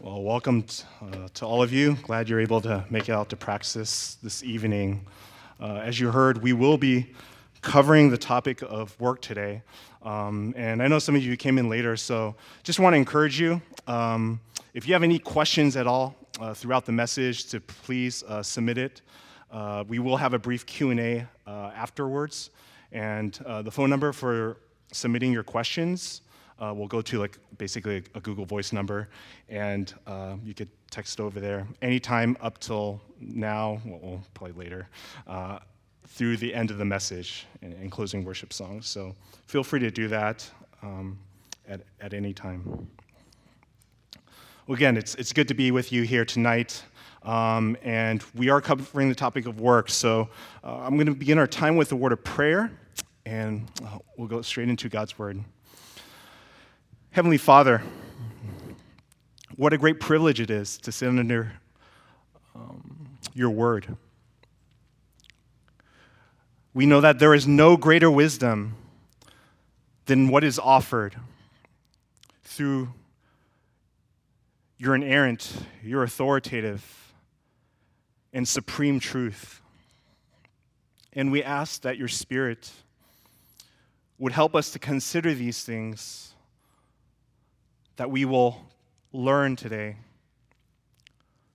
Well, welcome t- uh, to all of you. Glad you're able to make it out to Praxis this evening. Uh, as you heard, we will be covering the topic of work today. Um, and I know some of you came in later, so just want to encourage you. Um, if you have any questions at all uh, throughout the message, to please uh, submit it. Uh, we will have a brief Q&A uh, afterwards. And the phone number for submitting your questions uh, will go to like basically a, Google Voice number, and uh, you could text over there anytime up till now, well, probably later, uh, through the end of the message and, and, closing worship songs. So feel free to do that um, at, at any time. Well, again, it's, it's good to be with you here tonight. Um, and we are covering the topic of work. So uh, I'm going to begin our time with a word of prayer, and uh, we'll go straight into God's word. Heavenly Father, what a great privilege it is to sit under um, your word. We know that there is no greater wisdom than what is offered through your inerrant, your authoritative, and supreme truth. And we ask that your Spirit would help us to consider these things that we will learn today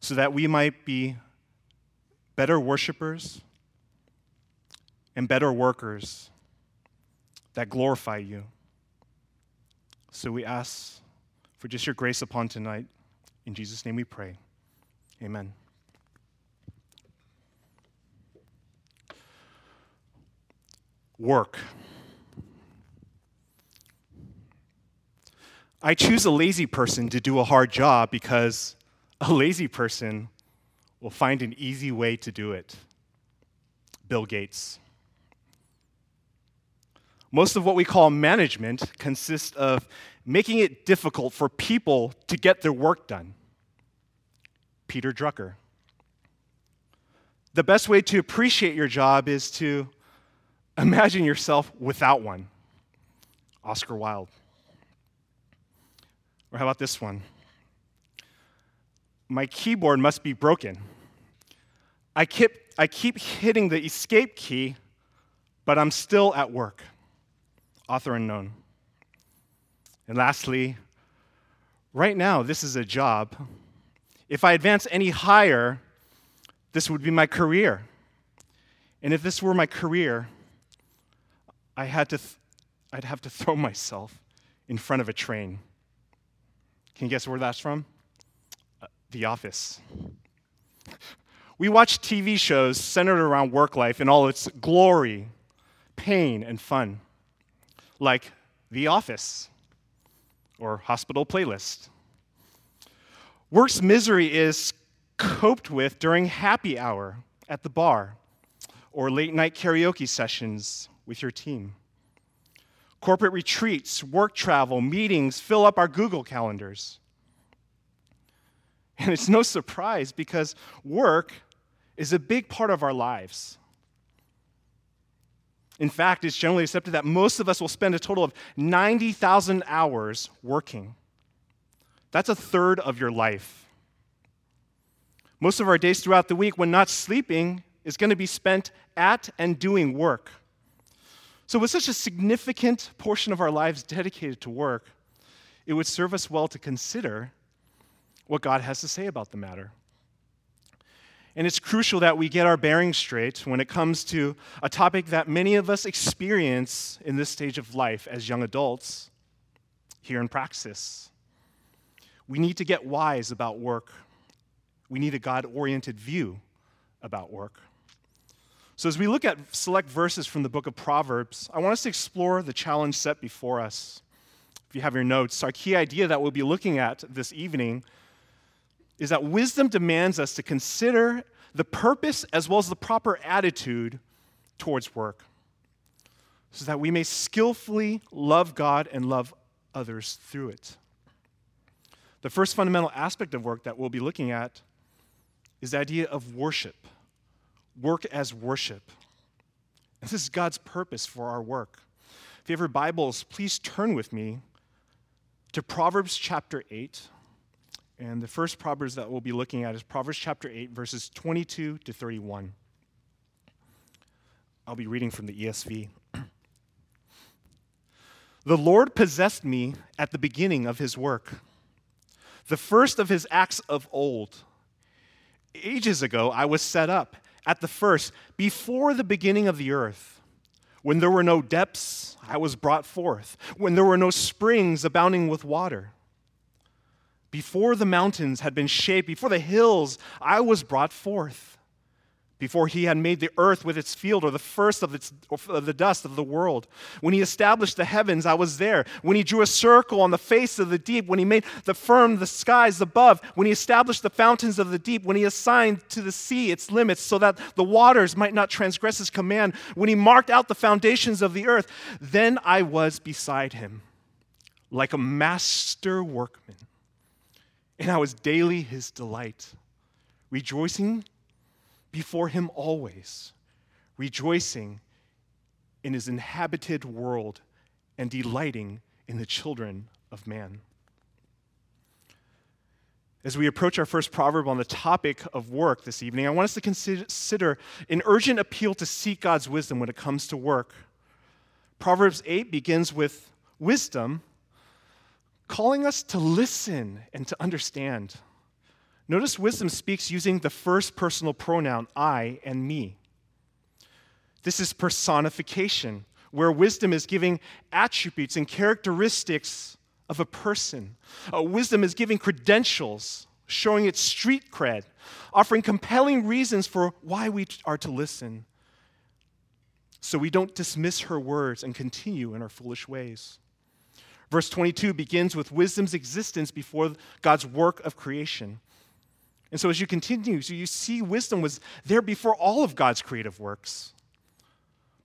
so that we might be better worshipers and better workers that glorify you. So we ask for just your grace upon tonight. In Jesus' name we pray. Amen. Work. I choose a lazy person to do a hard job because a lazy person will find an easy way to do it. Bill Gates. Most of what we call management consists of making it difficult for people to get their work done. Peter Drucker. The best way to appreciate your job is to imagine yourself without one. Oscar Wilde. Or how about this one? My keyboard must be broken. I keep, I keep hitting the escape key, but I'm still at work. Author unknown. And lastly, right now, this is a job. If I advance any higher, this would be my career. And if this were my career, I had to th- I'd have to throw myself in front of a train. Can you guess where that's from? Uh, the Office. We watch TV shows centered around work life in all its glory, pain, and fun, like The Office or Hospital Playlist. Work's misery is coped with during happy hour at the bar or late night karaoke sessions with your team. Corporate retreats, work travel, meetings fill up our Google calendars. And it's no surprise because work is a big part of our lives. In fact, it's generally accepted that most of us will spend a total of 90,000 hours working. That's a third of your life. Most of our days throughout the week, when not sleeping, is going to be spent at and doing work. So, with such a significant portion of our lives dedicated to work, it would serve us well to consider what God has to say about the matter. And it's crucial that we get our bearings straight when it comes to a topic that many of us experience in this stage of life as young adults here in Praxis. We need to get wise about work. We need a God oriented view about work. So, as we look at select verses from the book of Proverbs, I want us to explore the challenge set before us. If you have your notes, our key idea that we'll be looking at this evening is that wisdom demands us to consider the purpose as well as the proper attitude towards work so that we may skillfully love God and love others through it. The first fundamental aspect of work that we'll be looking at is the idea of worship work as worship. This is God's purpose for our work. If you have your Bibles, please turn with me to Proverbs chapter 8, And the first Proverbs that we'll be looking at is Proverbs chapter 8, verses 22 to 31. I'll be reading from the ESV. the Lord possessed me at the beginning of his work, the first of his acts of old. Ages ago, I was set up at the first, before the beginning of the earth. When there were no depths, I was brought forth. When there were no springs abounding with water. Before the mountains had been shaped, before the hills, I was brought forth. Before he had made the earth with its field, or the first of, its, of the dust of the world. When he established the heavens, I was there. When he drew a circle on the face of the deep, when he made the firm the skies above, when he established the fountains of the deep, when he assigned to the sea its limits so that the waters might not transgress his command, when he marked out the foundations of the earth, then I was beside him, like a master workman and I was daily his delight, rejoicing before him always, rejoicing in his inhabited world and delighting in the children of man. As we approach our first proverb on the topic of work this evening, I want us to consider an urgent appeal to seek God's wisdom when it comes to work. Proverbs 8 begins with wisdom calling us to listen and to understand. Notice wisdom speaks using the first personal pronoun, I and me. This is personification, where wisdom is giving attributes and characteristics of a person. Uh, wisdom is giving credentials, showing its street cred, offering compelling reasons for why we are to listen. So we don't dismiss her words and continue in our foolish ways. Verse 22 begins with wisdom's existence before God's work of creation. And so as you continue, so you see wisdom was there before all of God's creative works,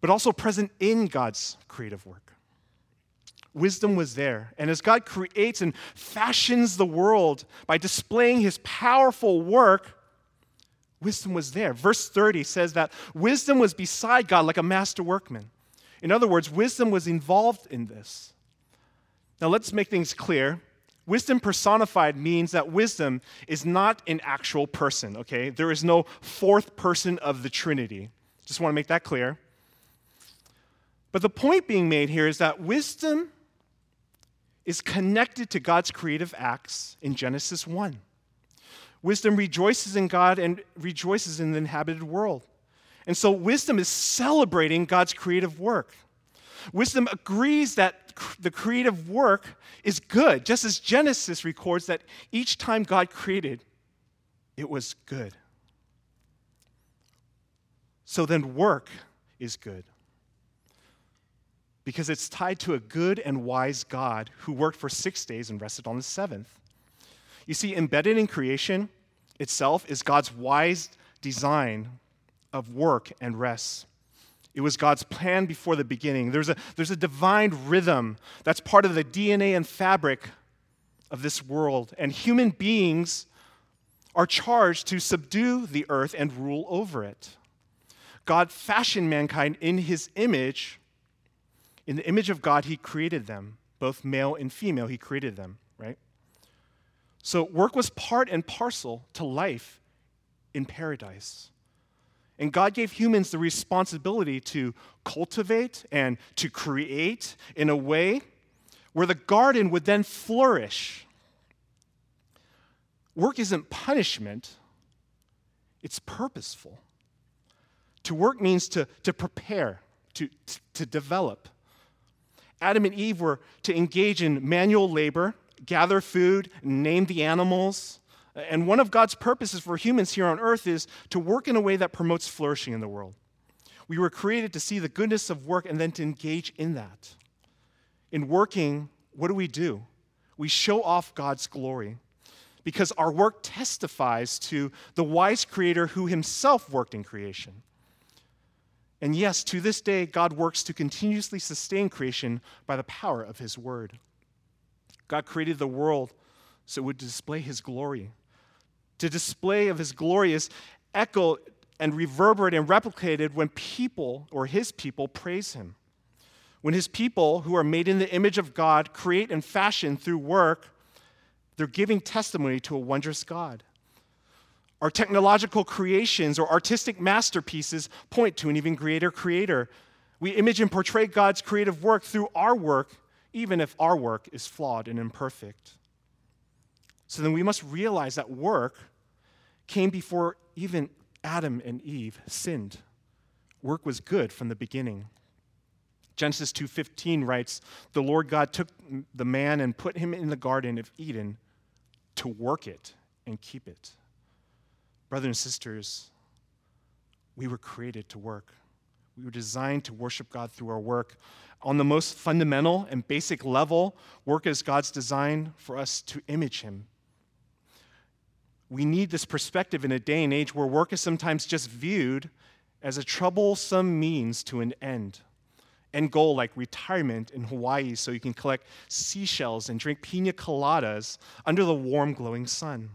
but also present in God's creative work. Wisdom was there. And as God creates and fashions the world by displaying his powerful work, wisdom was there. Verse 30 says that wisdom was beside God like a master workman. In other words, wisdom was involved in this. Now, let's make things clear. Wisdom personified means that wisdom is not an actual person, okay? There is no fourth person of the Trinity. Just want to make that clear. But the point being made here is that wisdom is connected to God's creative acts in Genesis 1. Wisdom rejoices in God and rejoices in the inhabited world. And so wisdom is celebrating God's creative work. Wisdom agrees that the creative work is good, just as Genesis records that each time God created, it was good. So then, work is good because it's tied to a good and wise God who worked for six days and rested on the seventh. You see, embedded in creation itself is God's wise design of work and rest. It was God's plan before the beginning. There's a, there's a divine rhythm that's part of the DNA and fabric of this world. And human beings are charged to subdue the earth and rule over it. God fashioned mankind in his image. In the image of God, he created them, both male and female, he created them, right? So work was part and parcel to life in paradise. And God gave humans the responsibility to cultivate and to create in a way where the garden would then flourish. Work isn't punishment, it's purposeful. To work means to, to prepare, to, to develop. Adam and Eve were to engage in manual labor, gather food, name the animals, and one of God's purposes for humans here on earth is to work in a way that promotes flourishing in the world. We were created to see the goodness of work and then to engage in that. In working, what do we do? We show off God's glory because our work testifies to the wise creator who himself worked in creation. And yes, to this day, God works to continuously sustain creation by the power of his word. God created the world so it would display his glory to display of his glorious echo and reverberate and replicated when people or his people praise him. When his people, who are made in the image of God, create and fashion through work, They're giving testimony to a wondrous God. Our technological creations or artistic masterpieces point to an even greater creator. We image and portray God's creative work through our work, even if our work is flawed and imperfect. So then we must realize that work came before even Adam and Eve sinned. Work was good from the beginning. Genesis 2:15 writes, "The Lord God took the man and put him in the garden of Eden to work it and keep it." Brothers and sisters, we were created to work. We were designed to worship God through our work. On the most fundamental and basic level, work is God's design for us to image Him. We need this perspective in a day and age where work is sometimes just viewed as a troublesome means to an end. End goal like retirement in Hawaii so you can collect seashells and drink pina coladas under the warm, glowing sun.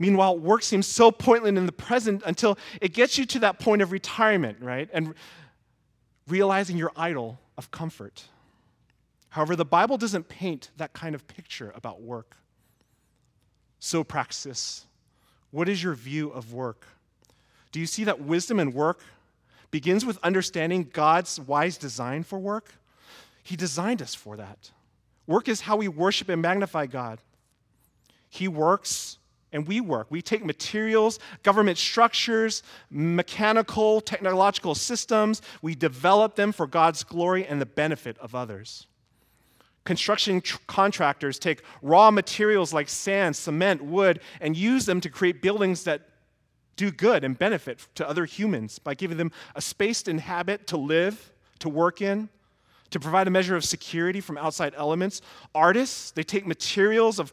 Meanwhile, work seems so pointless in the present until it gets you to that point of retirement, right? And realizing your idol of comfort. However, the Bible doesn't paint that kind of picture about work. So, praxis, what is your view of work? Do you see that wisdom and work begins with understanding God's wise design for work? He designed us for that. Work is how we worship and magnify God. He works and we work. We take materials, government structures, mechanical, technological systems, we develop them for God's glory and the benefit of others. Construction tr- contractors take raw materials like sand, cement, wood, and use them to create buildings that do good and benefit to other humans by giving them a space to inhabit, to live, to work in to provide a measure of security from outside elements. Artists, they take materials of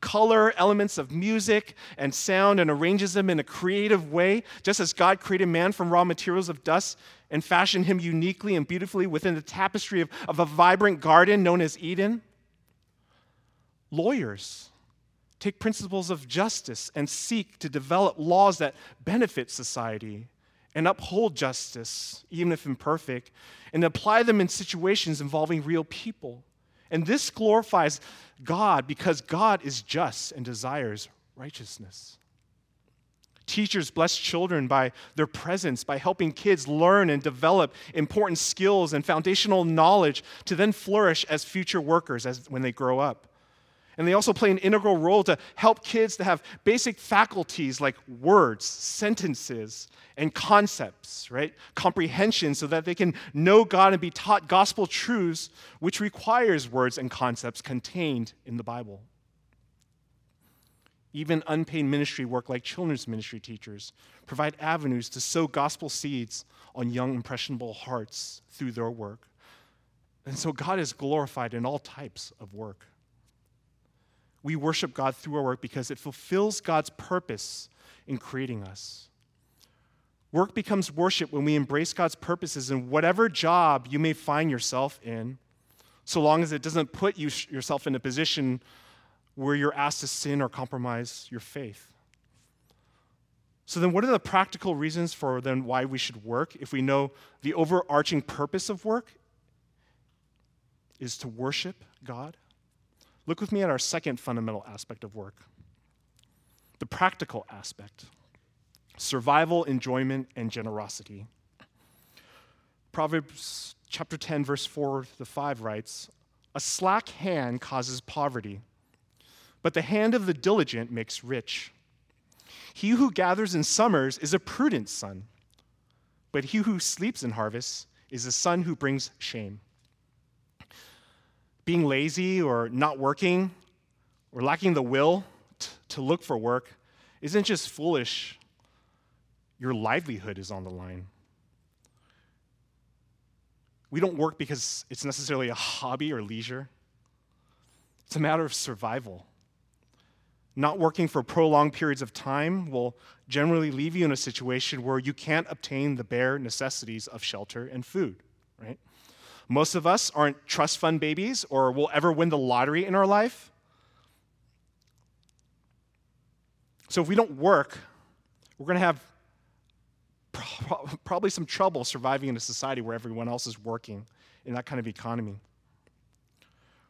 color, elements of music and sound, and arranges them in a creative way, just as God created man from raw materials of dust and fashioned him uniquely and beautifully within the tapestry of, of a vibrant garden known as Eden. Lawyers take principles of justice and seek to develop laws that benefit society and uphold justice, even if imperfect, and apply them in situations involving real people. And this glorifies God because God is just and desires righteousness. Teachers bless children by their presence, by helping kids learn and develop important skills and foundational knowledge to then flourish as future workers as, when they grow up. And they also play an integral role to help kids to have basic faculties like words, sentences, and concepts, right? Comprehension so that they can know God and be taught gospel truths, which requires words and concepts contained in the Bible. Even unpaid ministry work like children's ministry teachers provide avenues to sow gospel seeds on young, impressionable hearts through their work. And so God is glorified in all types of work. We worship God through our work because it fulfills God's purpose in creating us. Work becomes worship when we embrace God's purposes in whatever job you may find yourself in, so long as it doesn't put you, yourself in a position where you're asked to sin or compromise your faith. So then what are the practical reasons for then why we should work if we know the overarching purpose of work is to worship God? Look with me at our second fundamental aspect of work the practical aspect survival, enjoyment, and generosity. Proverbs chapter 10, verse 4 to 5 writes A slack hand causes poverty, but the hand of the diligent makes rich. He who gathers in summers is a prudent son, but he who sleeps in harvest is a son who brings shame being lazy or not working or lacking the will t- to look for work isn't just foolish, your livelihood is on the line. We don't work because it's necessarily a hobby or leisure. It's a matter of survival. Not working for prolonged periods of time will generally leave you in a situation where you can't obtain the bare necessities of shelter and food, right? Most of us aren't trust fund babies or will ever win the lottery in our life. So if we don't work, we're going to have probably some trouble surviving in a society where everyone else is working in that kind of economy.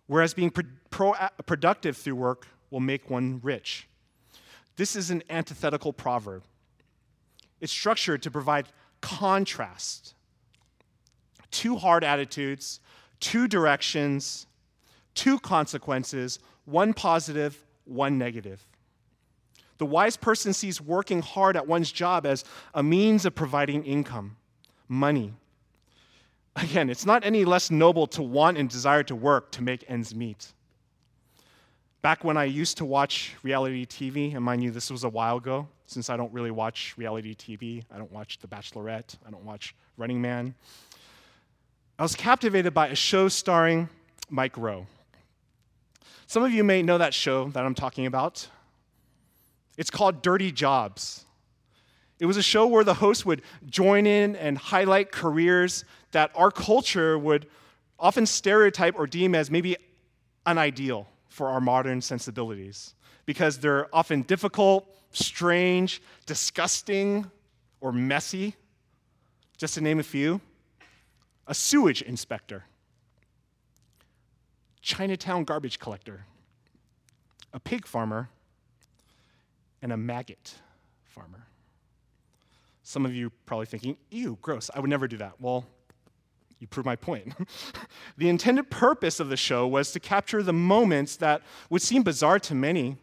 Whereas being pro- pro- productive through work will make one rich. This is an antithetical proverb. It's structured to provide contrast. Two hard attitudes, two directions, two consequences, one positive, one negative. The wise person sees working hard at one's job as a means of providing income, money. Again, it's not any less noble to want and desire to work to make ends meet. Back when I used to watch reality TV, and mind you, this was a while ago, since I don't really watch reality TV. I don't watch The Bachelorette, I don't watch Running Man. I was captivated by a show starring Mike Rowe. Some of you may know that show that I'm talking about. It's called Dirty Jobs. It was a show where the host would join in and highlight careers that our culture would often stereotype or deem as maybe unideal for our modern sensibilities because they're often difficult, strange, disgusting, or messy. Just to name a few a sewage inspector, Chinatown garbage collector, a pig farmer, and a maggot farmer. Some of you probably thinking, ew, gross, I would never do that. Well, you prove my point. the intended purpose of the show was to capture the moments that would seem bizarre to many,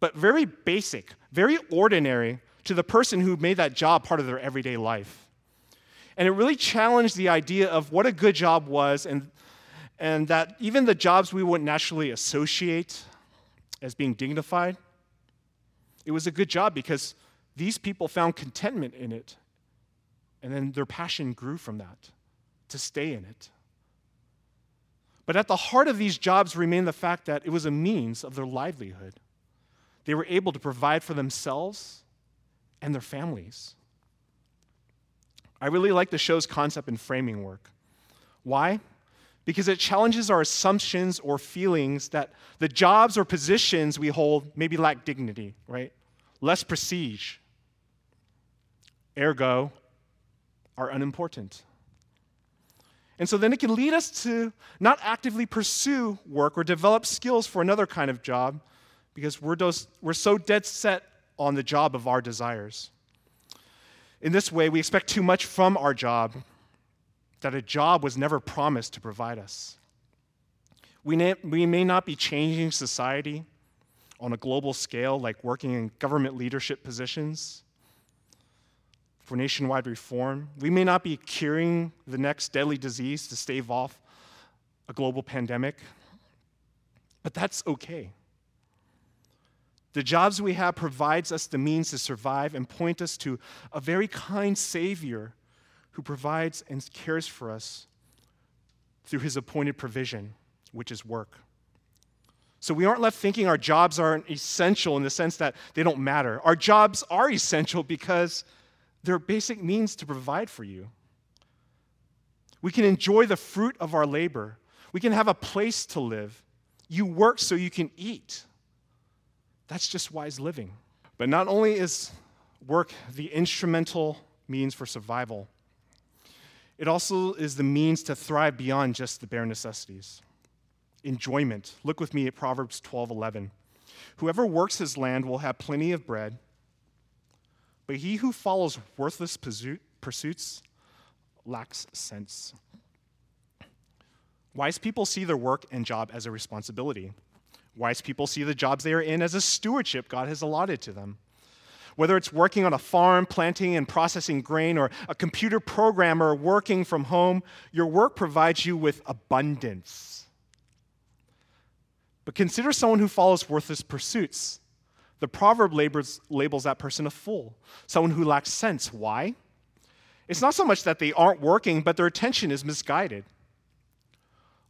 but very basic, very ordinary to the person who made that job part of their everyday life. And it really challenged the idea of what a good job was and, and that even the jobs we wouldn't naturally associate as being dignified it was a good job because these people found contentment in it. And then their passion grew from that to stay in it. But at the heart of these jobs remained the fact that it was a means of their livelihood. They were able to provide for themselves and their families. I really like the show's concept and framing work. Why? because it challenges our assumptions or feelings that the jobs or positions we hold maybe lack dignity, right? Less prestige. Ergo, are unimportant. And so then it can lead us to not actively pursue work or develop skills for another kind of job because we're, those, we're so dead set on the job of our desires. In this way, we expect too much from our job that a job was never promised to provide us. We, may, we may not be changing society on a global scale, like working in government leadership positions for nationwide reform. We may not be curing the next deadly disease to stave off a global pandemic, but that's okay. The jobs we have provides us the means to survive and point us to a very kind Savior who provides and cares for us through his appointed provision, which is work. So we aren't left thinking our jobs aren't essential in the sense that they don't matter. Our jobs are essential because they're basic means to provide for you. We can enjoy the fruit of our labor. We can have a place to live. You work so you can eat. That's just wise living. But not only is work the instrumental means for survival, it also is the means to thrive beyond just the bare necessities. Enjoyment. Look with me at Proverbs 12 11. Whoever works his land will have plenty of bread, but he who follows worthless pursuits lacks sense. Wise people see their work and job as a responsibility. Wise people see the jobs they are in as a stewardship God has allotted to them. Whether it's working on a farm, planting and processing grain, or a computer programmer working from home, your work provides you with abundance. But consider someone who follows worthless pursuits. The proverb labels, labels that person a fool, someone who lacks sense. Why? It's not so much that they aren't working, but their attention is misguided.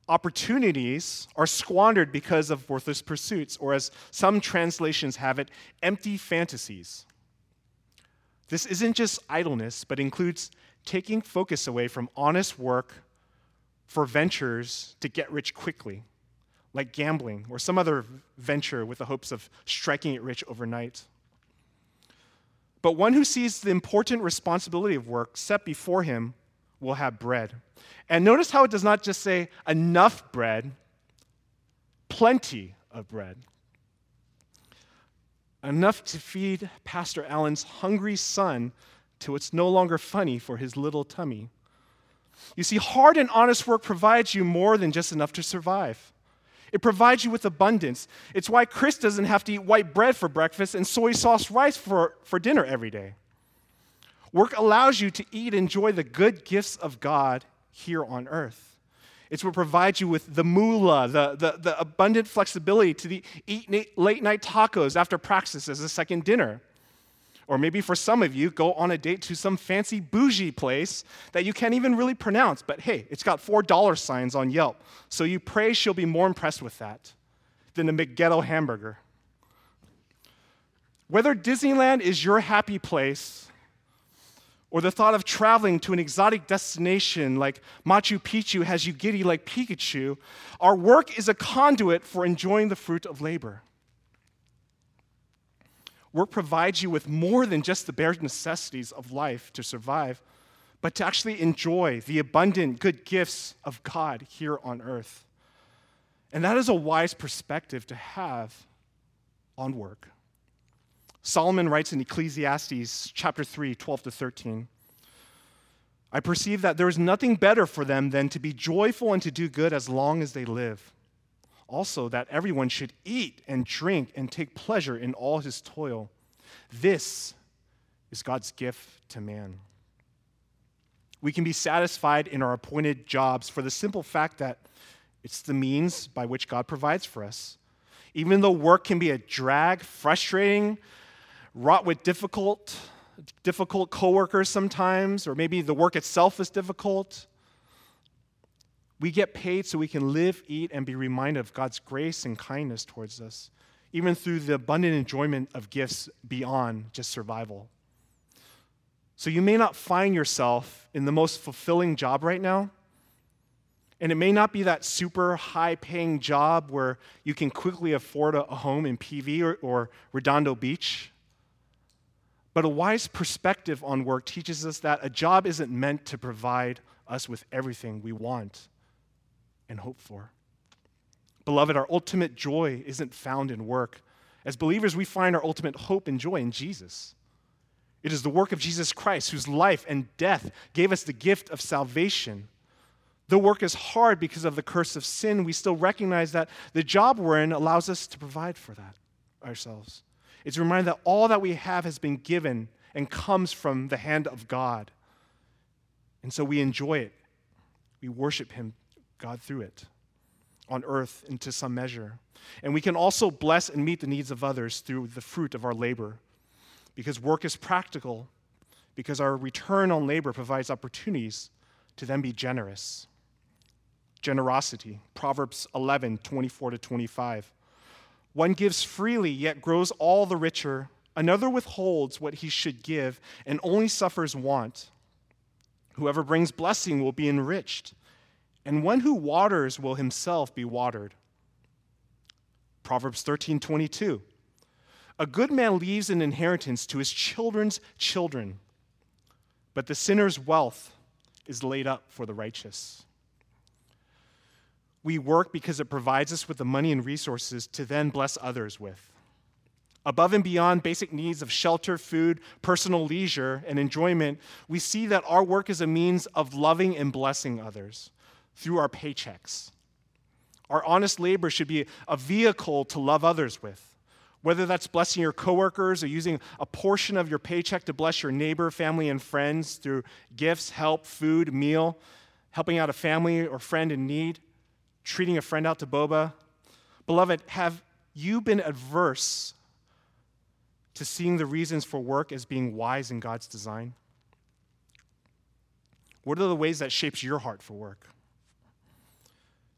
Opportunities are squandered because of worthless pursuits, or as some translations have it, empty fantasies. This isn't just idleness, but includes taking focus away from honest work for ventures to get rich quickly, like gambling or some other venture with the hopes of striking it rich overnight. But one who sees the important responsibility of work set before him will have bread. And notice how it does not just say enough bread, plenty of bread. enough to feed Pastor Allen's hungry son till it's no longer funny for his little tummy. You see, hard and honest work provides you more than just enough to survive. It provides you with abundance. It's why Chris doesn't have to eat white bread for breakfast and soy sauce rice for, for dinner every day. Work allows you to eat and enjoy the good gifts of God here on earth. It's what provides you with the moolah, the, the, the abundant flexibility to the, eat late night tacos after practice as a second dinner. Or maybe for some of you, go on a date to some fancy bougie place that you can't even really pronounce, but hey, it's got four dollar signs on Yelp. So you pray she'll be more impressed with that than a McGhetto hamburger. Whether Disneyland is your happy place, or the thought of traveling to an exotic destination like Machu Picchu has you giddy like Pikachu, our work is a conduit for enjoying the fruit of labor. Work provides you with more than just the bare necessities of life to survive, but to actually enjoy the abundant good gifts of God here on earth. And that is a wise perspective to have on work. Solomon writes in Ecclesiastes chapter 3, 12 to 13. I perceive that there is nothing better for them than to be joyful and to do good as long as they live also that everyone should eat and drink and take pleasure in all his toil. This is God's gift to man. We can be satisfied in our appointed jobs for the simple fact that it's the means by which God provides for us. Even though work can be a drag, frustrating, wrought with difficult, difficult coworkers sometimes, or maybe the work itself is difficult, we get paid so we can live, eat, and be reminded of God's grace and kindness towards us, even through the abundant enjoyment of gifts beyond just survival. So you may not find yourself in the most fulfilling job right now. And it may not be that super high paying job where you can quickly afford a, home in PV or, or Redondo Beach. But a wise perspective on work teaches us that a job isn't meant to provide us with everything we want and hope for. Beloved, our ultimate joy isn't found in work. As believers, we find our ultimate hope and joy in Jesus. It is the work of Jesus Christ, whose life and death gave us the gift of salvation. The work is hard because of the curse of sin. We still recognize that the job we're in allows us to provide for that ourselves. It's a reminder that all that we have has been given and comes from the hand of God. And so we enjoy it. We worship Him God through it on earth into some measure. And we can also bless and meet the needs of others through the fruit of our labor. Because work is practical, because our return on labor provides opportunities to then be generous. Generosity, Proverbs 11, 24 to 25. One gives freely, yet grows all the richer. Another withholds what he should give and only suffers want. Whoever brings blessing will be enriched and one who waters will himself be watered. Proverbs 13 22. A good man leaves an inheritance to his children's children, but the sinner's wealth is laid up for the righteous. We work because it provides us with the money and resources to then bless others with. Above and beyond basic needs of shelter, food, personal leisure, and enjoyment, we see that our work is a means of loving and blessing others through our paychecks. Our honest labor should be a vehicle to love others with, whether that's blessing your coworkers or using a portion of your paycheck to bless your neighbor, family, and friends through gifts, help, food, meal, helping out a family or friend in need, treating a friend out to boba. Beloved, have you been adverse to seeing the reasons for work as being wise in God's design? What are the ways that shapes your heart for work?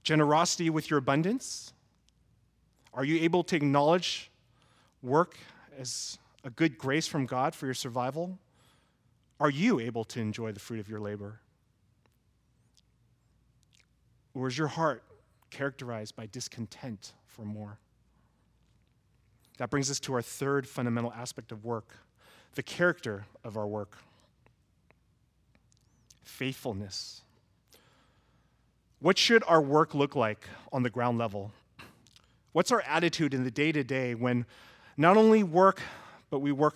Generosity with your abundance? Are you able to acknowledge work as a good grace from God for your survival? Are you able to enjoy the fruit of your labor? Or is your heart characterized by discontent for more? That brings us to our third fundamental aspect of work the character of our work faithfulness. What should our work look like on the ground level? What's our attitude in the day to day when Not only work, but we work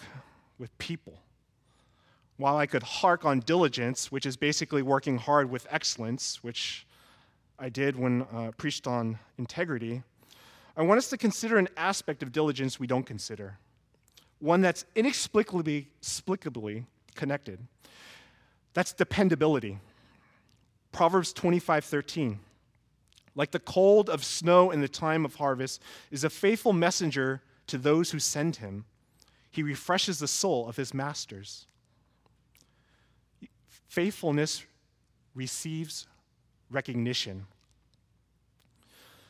with people. While I could hark on diligence, which is basically working hard with excellence, which I did when uh, preached on integrity, I want us to consider an aspect of diligence we don't consider, one that's inexplicably, inexplicably connected. That's dependability. Proverbs 25:13. Like the cold of snow in the time of harvest is a faithful messenger to those who send him. He refreshes the soul of his masters. Faithfulness receives recognition.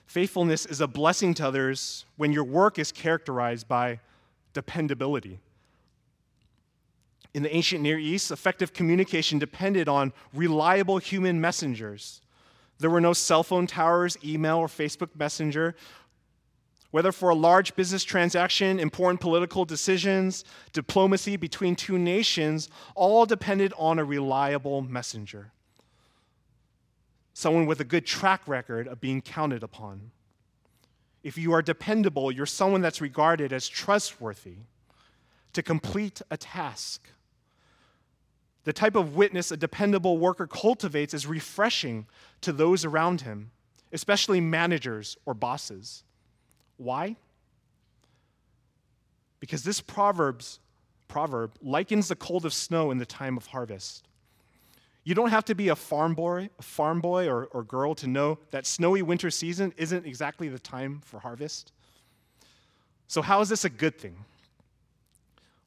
Faithfulness is a blessing to others when your work is characterized by dependability. In the ancient Near East, effective communication depended on reliable human messengers. There were no cell phone towers, email, or Facebook Messenger. Whether for a large business transaction, important political decisions, diplomacy between two nations, all depended on a reliable messenger. Someone with a good track record of being counted upon. If you are dependable, you're someone that's regarded as trustworthy to complete a task. The type of witness a dependable worker cultivates is refreshing to those around him, especially managers or bosses. Why? Because this proverb's, proverb likens the cold of snow in the time of harvest. You don't have to be a farm boy, a farm boy or, or girl to know that snowy winter season isn't exactly the time for harvest. So, how is this a good thing?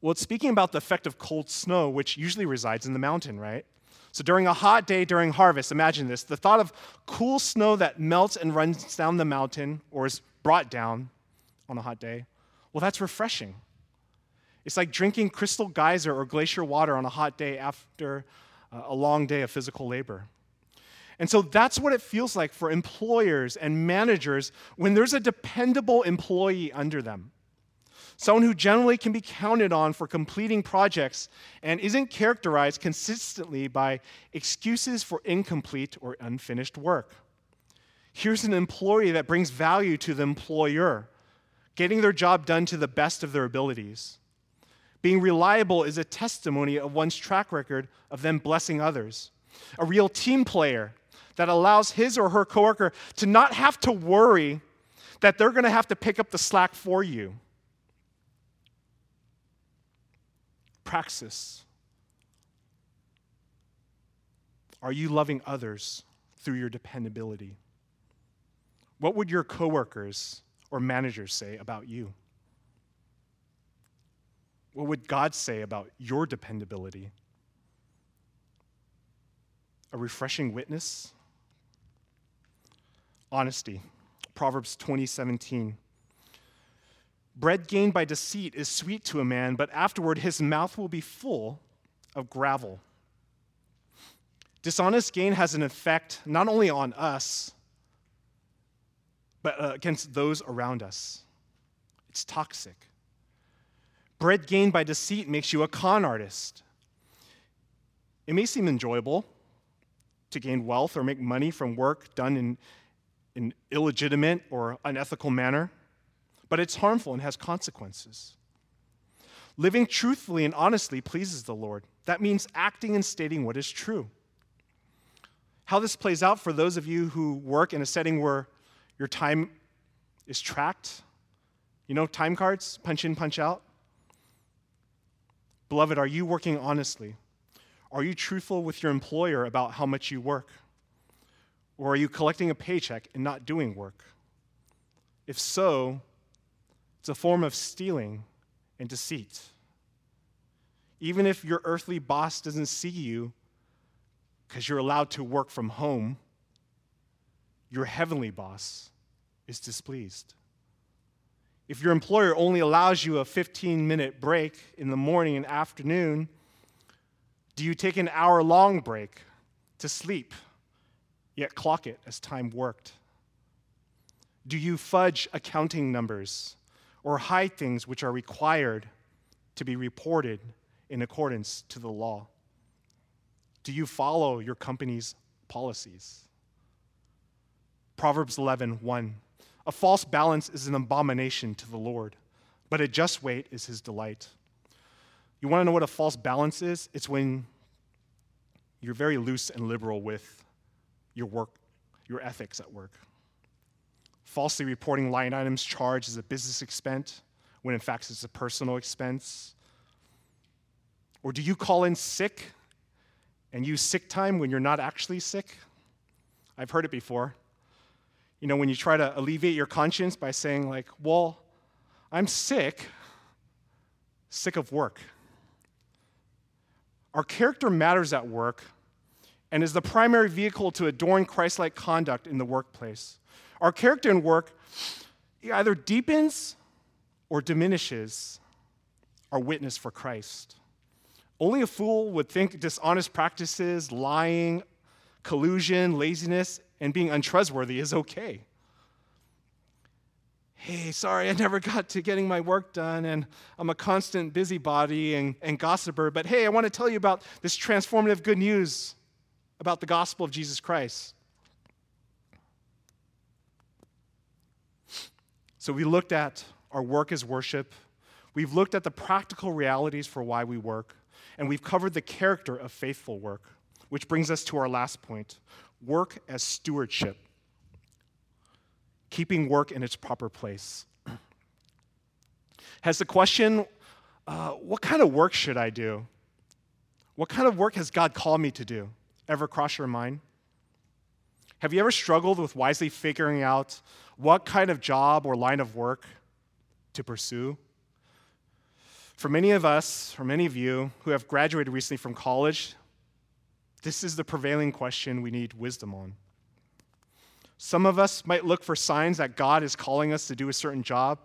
Well, it's speaking about the effect of cold snow, which usually resides in the mountain, right? So during a hot day during harvest, imagine this the thought of cool snow that melts and runs down the mountain or is brought down on a hot day, well, that's refreshing. It's like drinking crystal geyser or glacier water on a hot day after a long day of physical labor. And so that's what it feels like for employers and managers when there's a dependable employee under them someone who generally can be counted on for completing projects and isn't characterized consistently by excuses for incomplete or unfinished work. Here's an employee that brings value to the employer, getting their job done to the best of their abilities. Being reliable is a testimony of one's track record of them blessing others. A real team player that allows his or her coworker to not have to worry that they're going to have to pick up the slack for you. praxis? Are you loving others through your dependability? What would your coworkers or managers say about you? What would God say about your dependability? A refreshing witness? Honesty. Proverbs 20, 17. Bread gained by deceit is sweet to a man, but afterward his mouth will be full of gravel. Dishonest gain has an effect not only on us, but uh, against those around us. It's toxic. Bread gained by deceit makes you a con artist. It may seem enjoyable to gain wealth or make money from work done in an illegitimate or unethical manner but it's harmful and has consequences. Living truthfully and honestly pleases the Lord. That means acting and stating what is true. How this plays out for those of you who work in a setting where your time is tracked, you know, time cards, punch in, punch out. Beloved, are you working honestly? Are you truthful with your employer about how much you work? Or are you collecting a paycheck and not doing work? If so, it's a form of stealing and deceit. Even if your earthly boss doesn't see you because you're allowed to work from home, your heavenly boss is displeased. If your employer only allows you a 15 minute break in the morning and afternoon, do you take an hour long break to sleep, yet clock it as time worked? Do you fudge accounting numbers or hide things which are required to be reported in accordance to the law? Do you follow your company's policies? Proverbs 11, 1. A false balance is an abomination to the Lord, but a just weight is his delight. You want to know what a false balance is? It's when you're very loose and liberal with your work, your ethics at work. Falsely reporting line items charged as a business expense when in fact it's a personal expense. Or do you call in sick and use sick time when you're not actually sick? I've heard it before. You know, when you try to alleviate your conscience by saying, like, well, I'm sick, sick of work. Our character matters at work and is the primary vehicle to adorn Christ like conduct in the workplace. Our character in work either deepens or diminishes our witness for Christ. Only a fool would think dishonest practices, lying, collusion, laziness, and being untrustworthy is okay. Hey, sorry, I never got to getting my work done, and I'm a constant busybody and, and gossiper, but hey, I want to tell you about this transformative good news about the gospel of Jesus Christ. So we looked at our work as worship. We've looked at the practical realities for why we work, and we've covered the character of faithful work, which brings us to our last point work as stewardship, keeping work in its proper place. Has the question, uh, what kind of work should I do? What kind of work has God called me to do? Ever cross your mind? Have you ever struggled with wisely figuring out what kind of job or line of work to pursue? For many of us, for many of you who have graduated recently from college, this is the prevailing question we need wisdom on. Some of us might look for signs that God is calling us to do a certain job.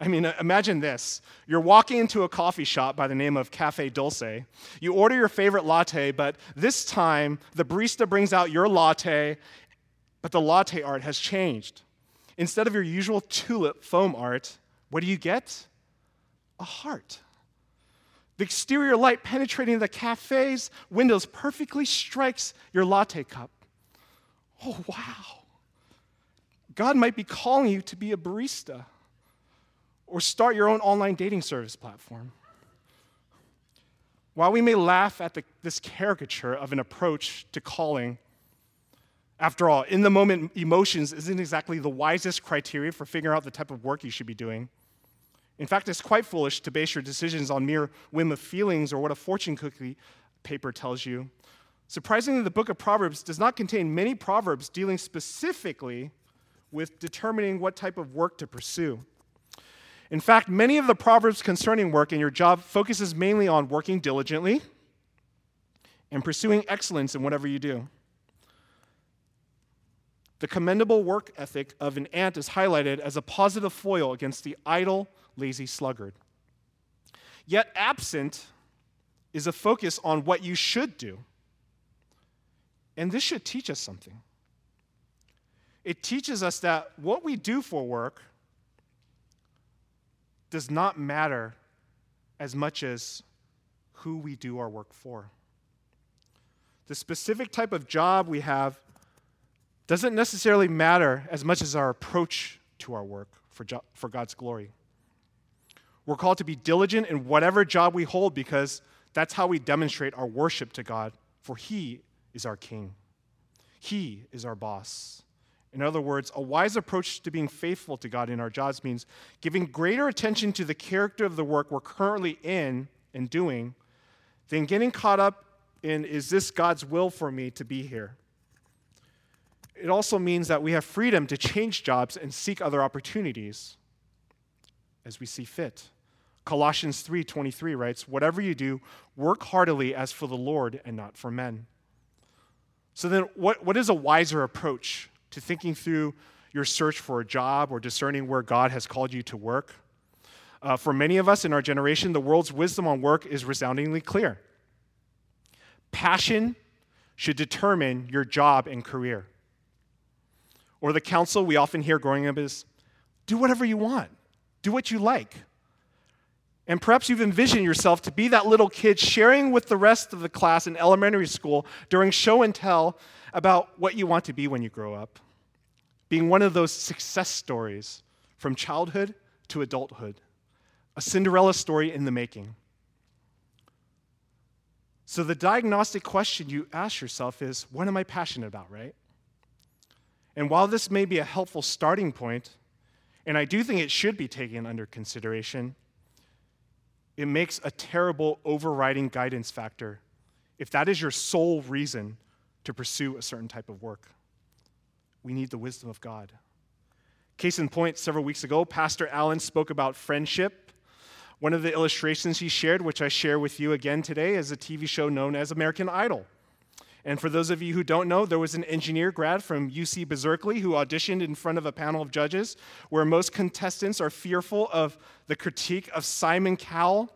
I mean, uh, imagine this. You're walking into a coffee shop by the name of Cafe Dulce. You order your favorite latte, but this time the barista brings out your latte, but the latte art has changed. Instead of your usual tulip foam art, what do you get? A heart. The exterior light penetrating the cafe's windows perfectly strikes your latte cup. Oh, wow. God might be calling you to be a barista or start your own online dating service platform. While we may laugh at the, this caricature of an approach to calling, after all, in the moment emotions isn't exactly the wisest criteria for figuring out the type of work you should be doing. In fact, it's quite foolish to base your decisions on mere whim of feelings or what a fortune cookie paper tells you. Surprisingly, the book of Proverbs does not contain many proverbs dealing specifically with determining what type of work to pursue. In fact, many of the proverbs concerning work and your job focuses mainly on working diligently and pursuing excellence in whatever you do. The commendable work ethic of an ant is highlighted as a positive foil against the idle, lazy sluggard. Yet, absent is a focus on what you should do. And this should teach us something. It teaches us that what we do for work does not matter as much as who we do our work for. The specific type of job we have doesn't necessarily matter as much as our approach to our work for, jo- for God's glory. We're called to be diligent in whatever job we hold because that's how we demonstrate our worship to God, for He is our King. He is our boss. In other words, a wise approach to being faithful to God in our jobs means giving greater attention to the character of the work we're currently in and doing than getting caught up in, is this God's will for me to be here? It also means that we have freedom to change jobs and seek other opportunities as we see fit. Colossians 3:23 writes, "Whatever you do, work heartily as for the Lord and not for men." So then what, what is a wiser approach to thinking through your search for a job or discerning where God has called you to work. Uh, for many of us in our generation, the world's wisdom on work is resoundingly clear. Passion should determine your job and career. Or the counsel we often hear growing up is do whatever you want, do what you like. And perhaps you've envisioned yourself to be that little kid sharing with the rest of the class in elementary school during show and tell about what you want to be when you grow up. Being one of those success stories from childhood to adulthood. a Cinderella story in the making. So, the diagnostic question you ask yourself is what am I passionate about, right? And while this may be a helpful starting point, and I do think it should be taken under consideration, it makes a terrible overriding guidance factor if that is your sole reason to pursue a certain type of work. We need the wisdom of God. Case in point, several weeks ago, Pastor Allen spoke about friendship. One of the illustrations he shared, which I share with you again today, is a TV show known as American Idol. And for those of you who don't know, there was an engineer grad from UC Berkeley who auditioned in front of a panel of judges where most contestants are fearful of the critique of Simon Cowell.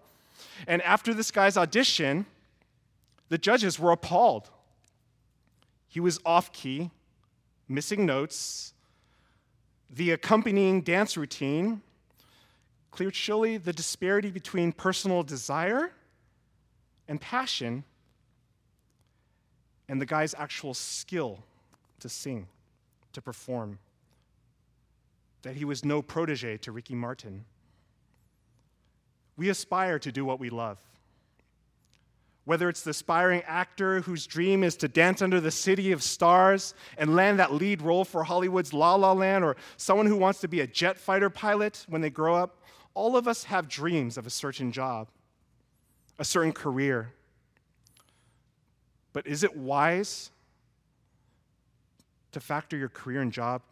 And after this guy's audition, the judges were appalled. He was off key, missing notes. The accompanying dance routine cleared surely the disparity between personal desire and passion and the guy's actual skill to sing, to perform. That he was no protege to Ricky Martin. We aspire to do what we love. Whether it's the aspiring actor whose dream is to dance under the city of stars and land that lead role for Hollywood's La La Land, or someone who wants to be a jet fighter pilot when they grow up, all of us have dreams of a certain job, a certain career. But is it wise to factor your career and job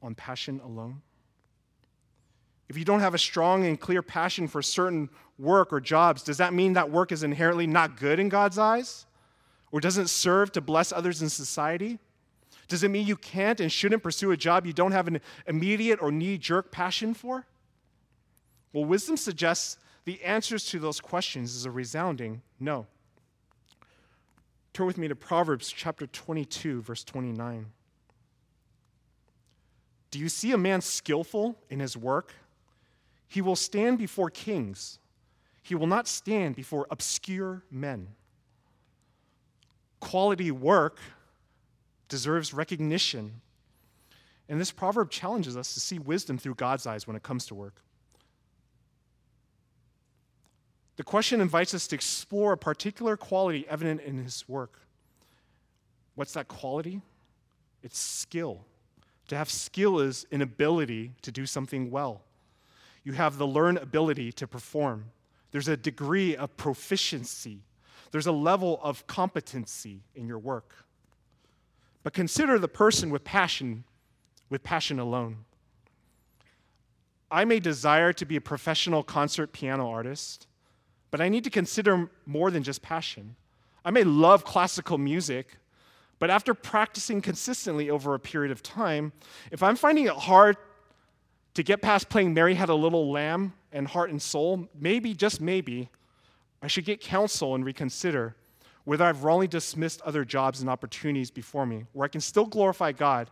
on passion alone? If you don't have a strong and clear passion for certain work or jobs, does that mean that work is inherently not good in God's eyes? Or doesn't serve to bless others in society? Does it mean you can't and shouldn't pursue a job you don't have an immediate or knee jerk passion for? Well, wisdom suggests the answers to those questions is a resounding no. Turn with me to Proverbs chapter 22, verse 29. Do you see a man skillful in his work? He will stand before kings, he will not stand before obscure men. Quality work deserves recognition. And this proverb challenges us to see wisdom through God's eyes when it comes to work. The question invites us to explore a particular quality evident in his work. What's that quality? It's skill. To have skill is an ability to do something well. You have the learned ability to perform. There's a degree of proficiency. There's a level of competency in your work. But consider the person with passion, with passion alone. I may desire to be a professional concert piano artist, but I need to consider more than just passion. I may love classical music, but after practicing consistently over a period of time, if I'm finding it hard to get past playing Mary Had a Little Lamb and Heart and Soul, maybe, just maybe, I should get counsel and reconsider whether I've wrongly dismissed other jobs and opportunities before me, where I can still glorify God,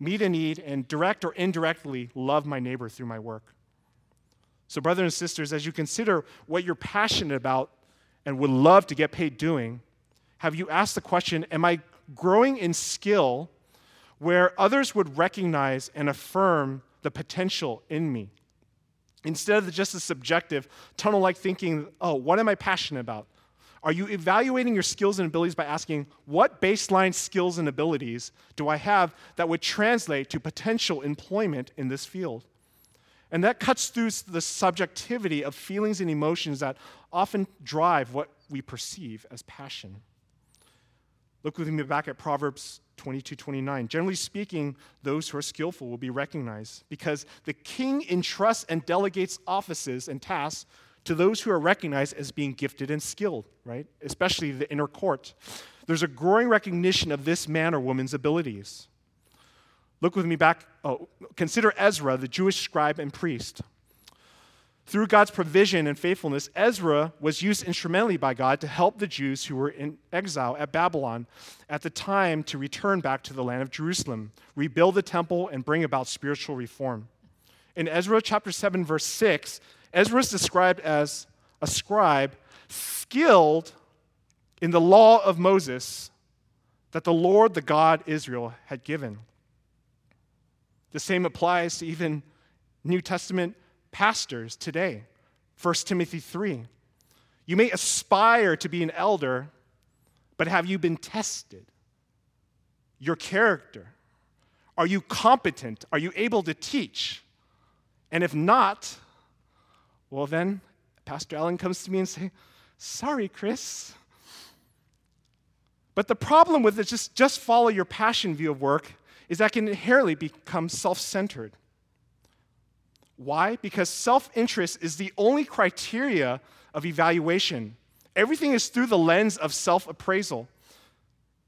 meet a need, and direct or indirectly love my neighbor through my work. So, brothers and sisters, as you consider what you're passionate about and would love to get paid doing, have you asked the question Am I growing in skill where others would recognize and affirm the potential in me? Instead of just the subjective, tunnel like thinking, oh, what am I passionate about? Are you evaluating your skills and abilities by asking, what baseline skills and abilities do I have that would translate to potential employment in this field? And that cuts through the subjectivity of feelings and emotions that often drive what we perceive as passion. Look with me back at Proverbs 22 29. Generally speaking, those who are skillful will be recognized because the king entrusts and delegates offices and tasks to those who are recognized as being gifted and skilled, right? Especially the inner court. There's a growing recognition of this man or woman's abilities. Look with me back. Oh, consider Ezra, the Jewish scribe and priest. Through God's provision and faithfulness, Ezra was used instrumentally by God to help the Jews who were in exile at Babylon at the time to return back to the land of Jerusalem, rebuild the temple, and bring about spiritual reform. In Ezra chapter 7, verse 6, Ezra is described as a scribe skilled in the law of Moses that the Lord, the God Israel, had given. The same applies to even New Testament pastors today. 1 Timothy 3. You may aspire to be an elder, but have you been tested? Your character. Are you competent? Are you able to teach? And if not, well, then Pastor Allen comes to me and say, Sorry, Chris. But the problem with it, just, just follow your passion view of work, is that can inherently become self centered. Why? Because self interest is the only criteria of evaluation. Everything is through the lens of self appraisal.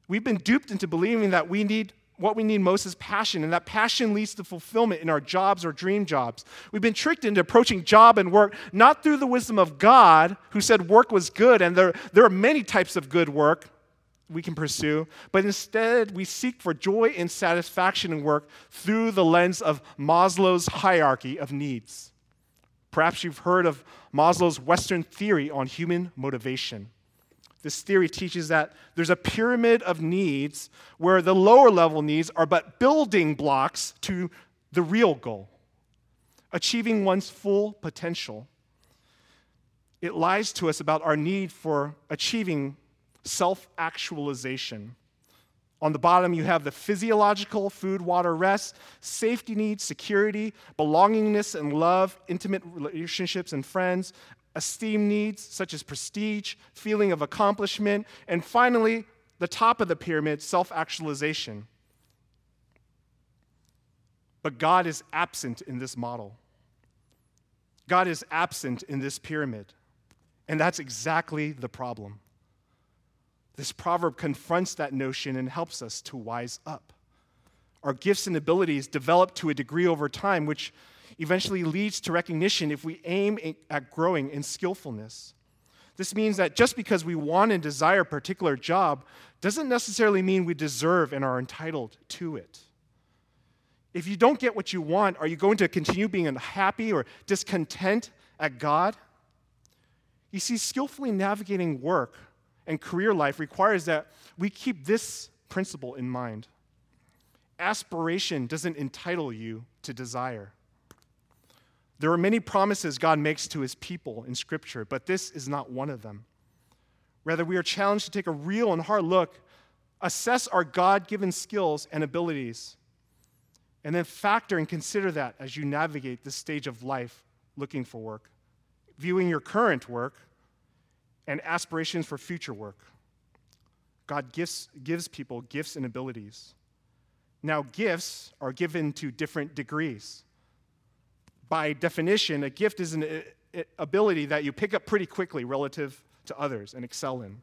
We've been duped into believing that we need what we need most is passion, and that passion leads to fulfillment in our jobs or dream jobs. We've been tricked into approaching job and work not through the wisdom of God, who said work was good, and there, there are many types of good work we can pursue, but instead we seek for joy and satisfaction in work through the lens of Maslow's hierarchy of needs. Perhaps you've heard of Maslow's Western theory on human motivation. This theory teaches that there's a pyramid of needs where the lower level needs are but building blocks to the real goal, achieving one's full potential. It lies to us about our need for achieving self actualization. On the bottom, you have the physiological food, water, rest, safety needs, security, belongingness and love, intimate relationships and friends, esteem needs such as prestige, feeling of accomplishment, and finally, the top of the pyramid, self actualization. But God is absent in this model. God is absent in this pyramid. And that's exactly the problem. This proverb confronts that notion and helps us to wise up. Our gifts and abilities develop to a degree over time, which eventually leads to recognition if we aim at growing in skillfulness. This means that just because we want and desire a particular job doesn't necessarily mean we deserve and are entitled to it. If you don't get what you want, are you going to continue being unhappy or discontent at God? You see, skillfully navigating work and career life requires that we keep this principle in mind. Aspiration doesn't entitle you to desire. There are many promises God makes to his people in Scripture, but this is not one of them. Rather, we are challenged to take a real and hard look, assess our God given skills and abilities, and then factor and consider that as you navigate this stage of life looking for work, viewing your current work and aspirations for future work. God gives, gives people gifts and abilities. Now, gifts are given to different degrees by definition, a gift is an ability that you pick up pretty quickly relative to others and excel in.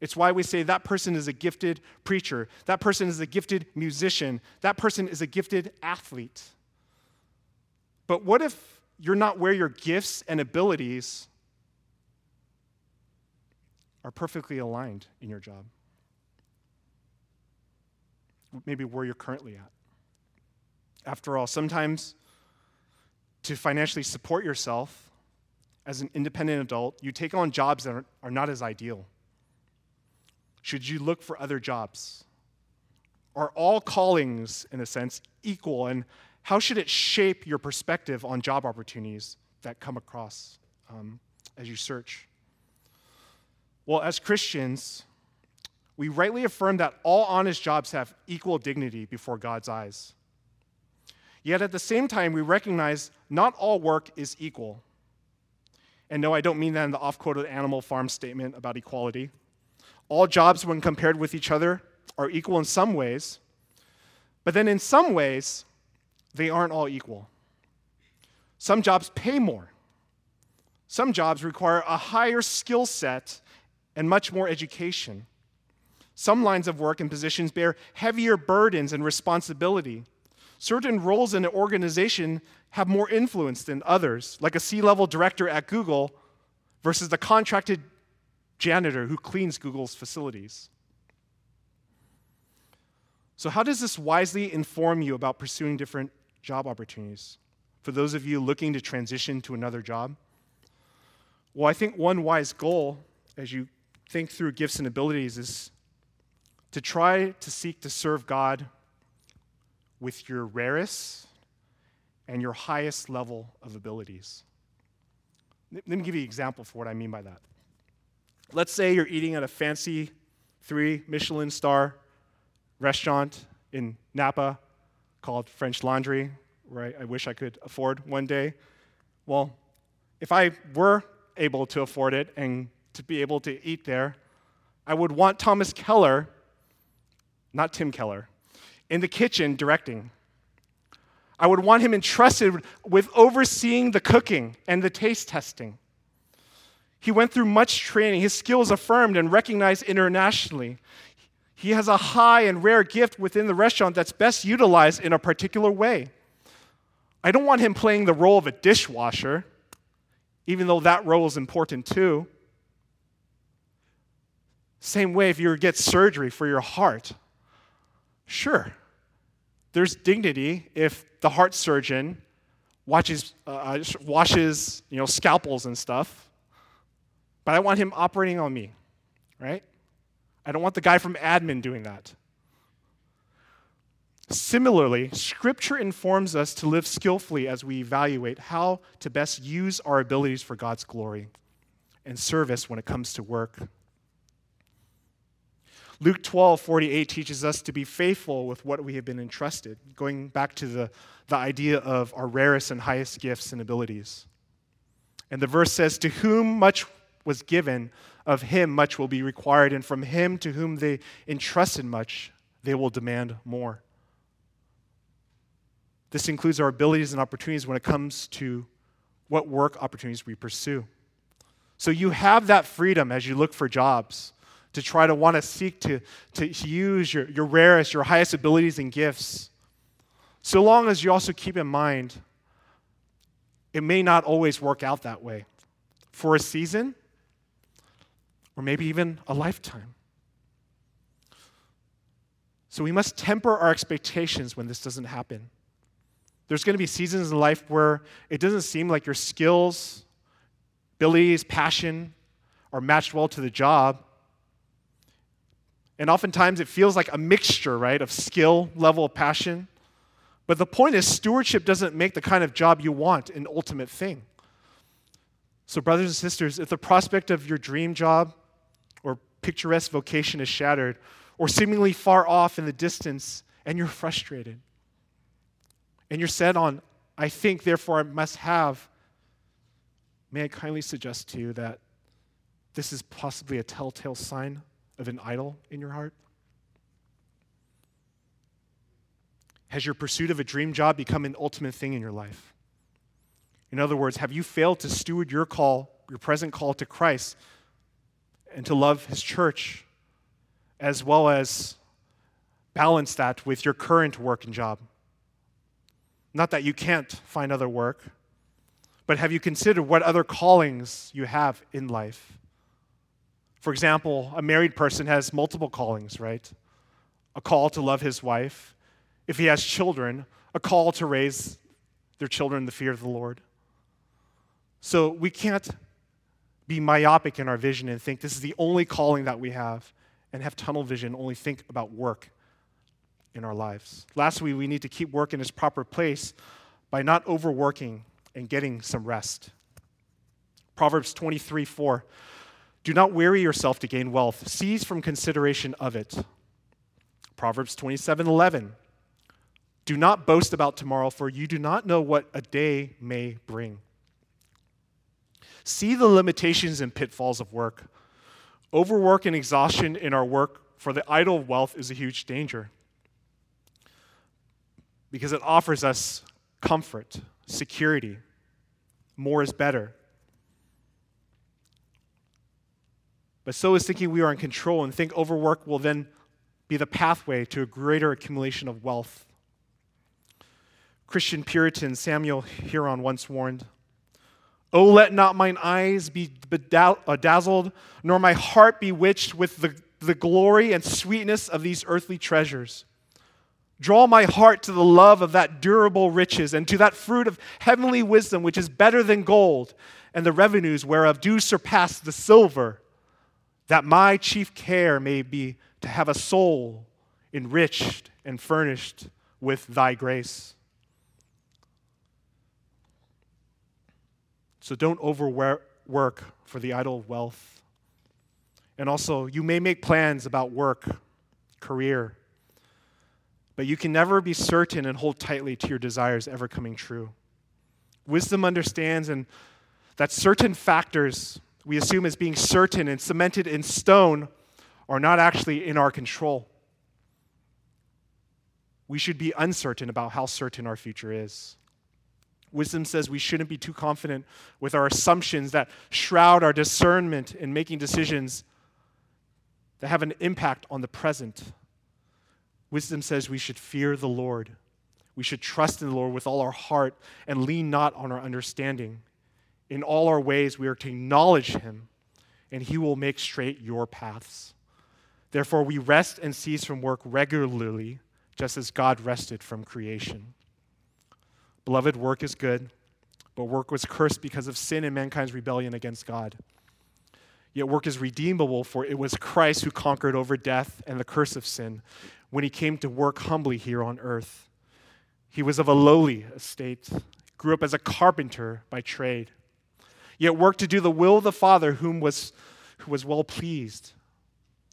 It's why we say that person is a gifted preacher, that person is a gifted musician, that person is a gifted athlete. But what if you're not where your gifts and abilities are perfectly aligned in your job? Maybe where you're currently at. After all, sometimes to financially support yourself as an independent adult, you take on jobs that are, are not as ideal. Should you look for other jobs? Are all callings, in a sense, equal? And how should it shape your perspective on job opportunities that come across um, as you search? Well, as Christians, we rightly affirm that all honest jobs have equal dignity before God's eyes. Yet at the same time, we recognize not all work is equal. And no, I don't mean that in the off quoted Animal Farm statement about equality. All jobs, when compared with each other, are equal in some ways, but then in some ways, they aren't all equal. Some jobs pay more. Some jobs require a higher skill set and much more education. Some lines of work and positions bear heavier burdens and responsibility certain roles in an organization have more influence than others, like a C level director at Google versus the contracted janitor who cleans Google's facilities. So, how does this wisely inform you about pursuing different job opportunities? For those of you looking to transition to another job? Well, I think one wise goal as you think through gifts and abilities is to try to seek to serve God with your rarest and your highest level of abilities. Let me give you an example for what I mean by that. Let's say you're eating at a fancy three Michelin star restaurant in Napa called French Laundry, where I, I wish I could afford one day. Well, if I were able to afford it and to be able to eat there, I would want Thomas Keller, not Tim Keller, in the kitchen directing. I would want him entrusted with overseeing the cooking and the taste testing. He went through much training, his skills affirmed and recognized internationally. He has a high and rare gift within the restaurant that's best utilized in a particular way. I don't want him playing the role of a dishwasher, even though that role is important too. Same way, if you get surgery for your heart, sure, there's dignity if the heart surgeon watches, uh, washes you know, scalpels and stuff, but I want him operating on me, right? I don't want the guy from admin doing that. Similarly, Scripture informs us to live skillfully as we evaluate how to best use our abilities for God's glory and service when it comes to work. Luke 12, 48 teaches us to be faithful with what we have been entrusted, going back to the, the idea of our rarest and highest gifts and abilities. And the verse says, To whom much was given, of him much will be required, and from him to whom they entrusted much, they will demand more. This includes our abilities and opportunities when it comes to what work opportunities we pursue. So you have that freedom as you look for jobs to try to want to seek to, to use your, your rarest, your highest abilities and gifts. So long as you also keep in mind, it may not always work out that way. For a season, or maybe even a lifetime. So we must temper our expectations when this doesn't happen. There's going to be seasons in life where it doesn't seem like your skills, abilities, passion are matched well to the job. And oftentimes it feels like a mixture, right, of skill, level of passion. But the point is, stewardship doesn't make the kind of job you want an ultimate thing. So, brothers and sisters, if the prospect of your dream job or picturesque vocation is shattered, or seemingly far off in the distance, and you're frustrated, and you're set on, I think, therefore I must have, may I kindly suggest to you that this is possibly a telltale sign of an idol in your heart? Has your pursuit of a dream job become an ultimate thing in your life? In other words, have you failed to steward your call, your present call to Christ, and to love His church, as well as balance that with your current work and job? Not that you can't find other work, but have you considered what other callings you have in life? For example, a married person has multiple callings, right? A call to love his wife. If he has children, a call to raise their children in the fear of the Lord. So we can't be myopic in our vision and think this is the only calling that we have and have tunnel vision, only think about work in our lives. Lastly, we need to keep work in its proper place by not overworking and getting some rest. Proverbs 23 4. Do not weary yourself to gain wealth, cease from consideration of it. Proverbs 27 11. Do not boast about tomorrow, for you do not know what a day may bring. See the limitations and pitfalls of work. Overwork and exhaustion in our work for the idol of wealth is a huge danger because it offers us comfort, security. More is better. But so is thinking we are in control and think overwork will then be the pathway to a greater accumulation of wealth. Christian Puritan Samuel Hieron once warned Oh, let not mine eyes be uh, dazzled, nor my heart bewitched with the, the glory and sweetness of these earthly treasures. Draw my heart to the love of that durable riches and to that fruit of heavenly wisdom, which is better than gold, and the revenues whereof do surpass the silver, that my chief care may be to have a soul enriched and furnished with thy grace. So don't overwork for the idol of wealth. And also, you may make plans about work, career, but you can never be certain and hold tightly to your desires ever coming true. Wisdom understands and that certain factors we assume as being certain and cemented in stone are not actually in our control. We should be uncertain about how certain our future is. Wisdom says we shouldn't be too confident with our assumptions that shroud our discernment in making decisions that have an impact on the present. Wisdom says we should fear the Lord. We should trust in the Lord with all our heart and lean not on our understanding. In all our ways, we are to acknowledge Him, and He will make straight your paths. Therefore, we rest and cease from work regularly, just as God rested from creation. Beloved, work is good, but work was cursed because of sin and mankind's rebellion against God. Yet work is redeemable, for it was Christ who conquered over death and the curse of sin when he came to work humbly here on earth. He was of a lowly estate, grew up as a carpenter by trade, yet worked to do the will of the Father whom was, who was well pleased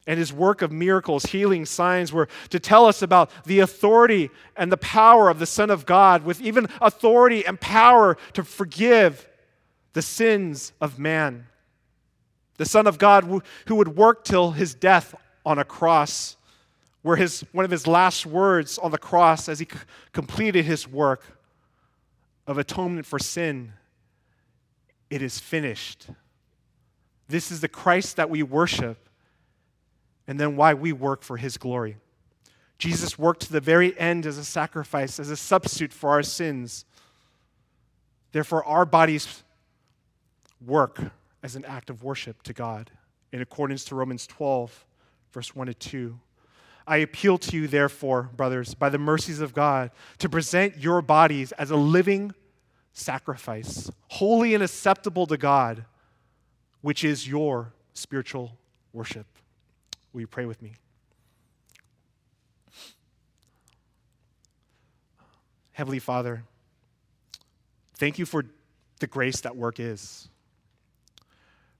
and his work of miracles, healing, signs were to tell us about the authority and the power of the Son of God, with even authority and power to forgive the sins of man. The Son of God who would work till his death on a cross, where his, one of his last words on the cross as he c- completed his work of atonement for sin it is finished. This is the Christ that we worship and then why we work for his glory. Jesus worked to the very end as a sacrifice, as a substitute for our sins. Therefore, our bodies work as an act of worship to God in accordance to Romans 12, verse 1 to 2. I appeal to you, therefore, brothers, by the mercies of God, to present your bodies as a living sacrifice, holy and acceptable to God, which is your spiritual worship. Will you pray with me? Heavenly Father, thank you for the grace that work is.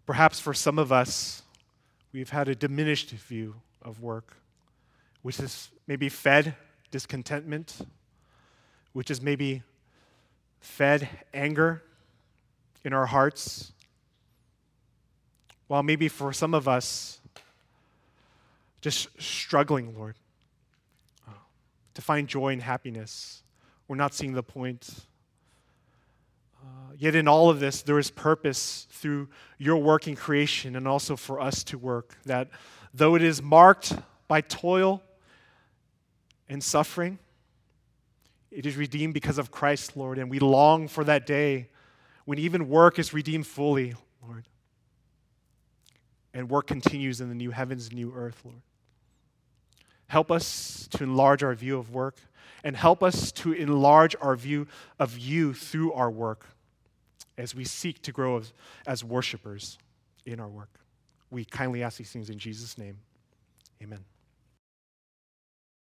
Perhaps for some of us, we've had a diminished view of work, which has maybe fed discontentment, which has maybe fed anger in our hearts. While maybe for some of us, just struggling, Lord, to find joy and happiness. We're not seeing the point. Uh, yet, in all of this, there is purpose through your work in creation and also for us to work. That though it is marked by toil and suffering, it is redeemed because of Christ, Lord. And we long for that day when even work is redeemed fully, Lord. And work continues in the new heavens and new earth, Lord. Help us to enlarge our view of work and help us to enlarge our view of you through our work as we seek to grow as, as worshipers in our work. We kindly ask these things in Jesus' name. Amen.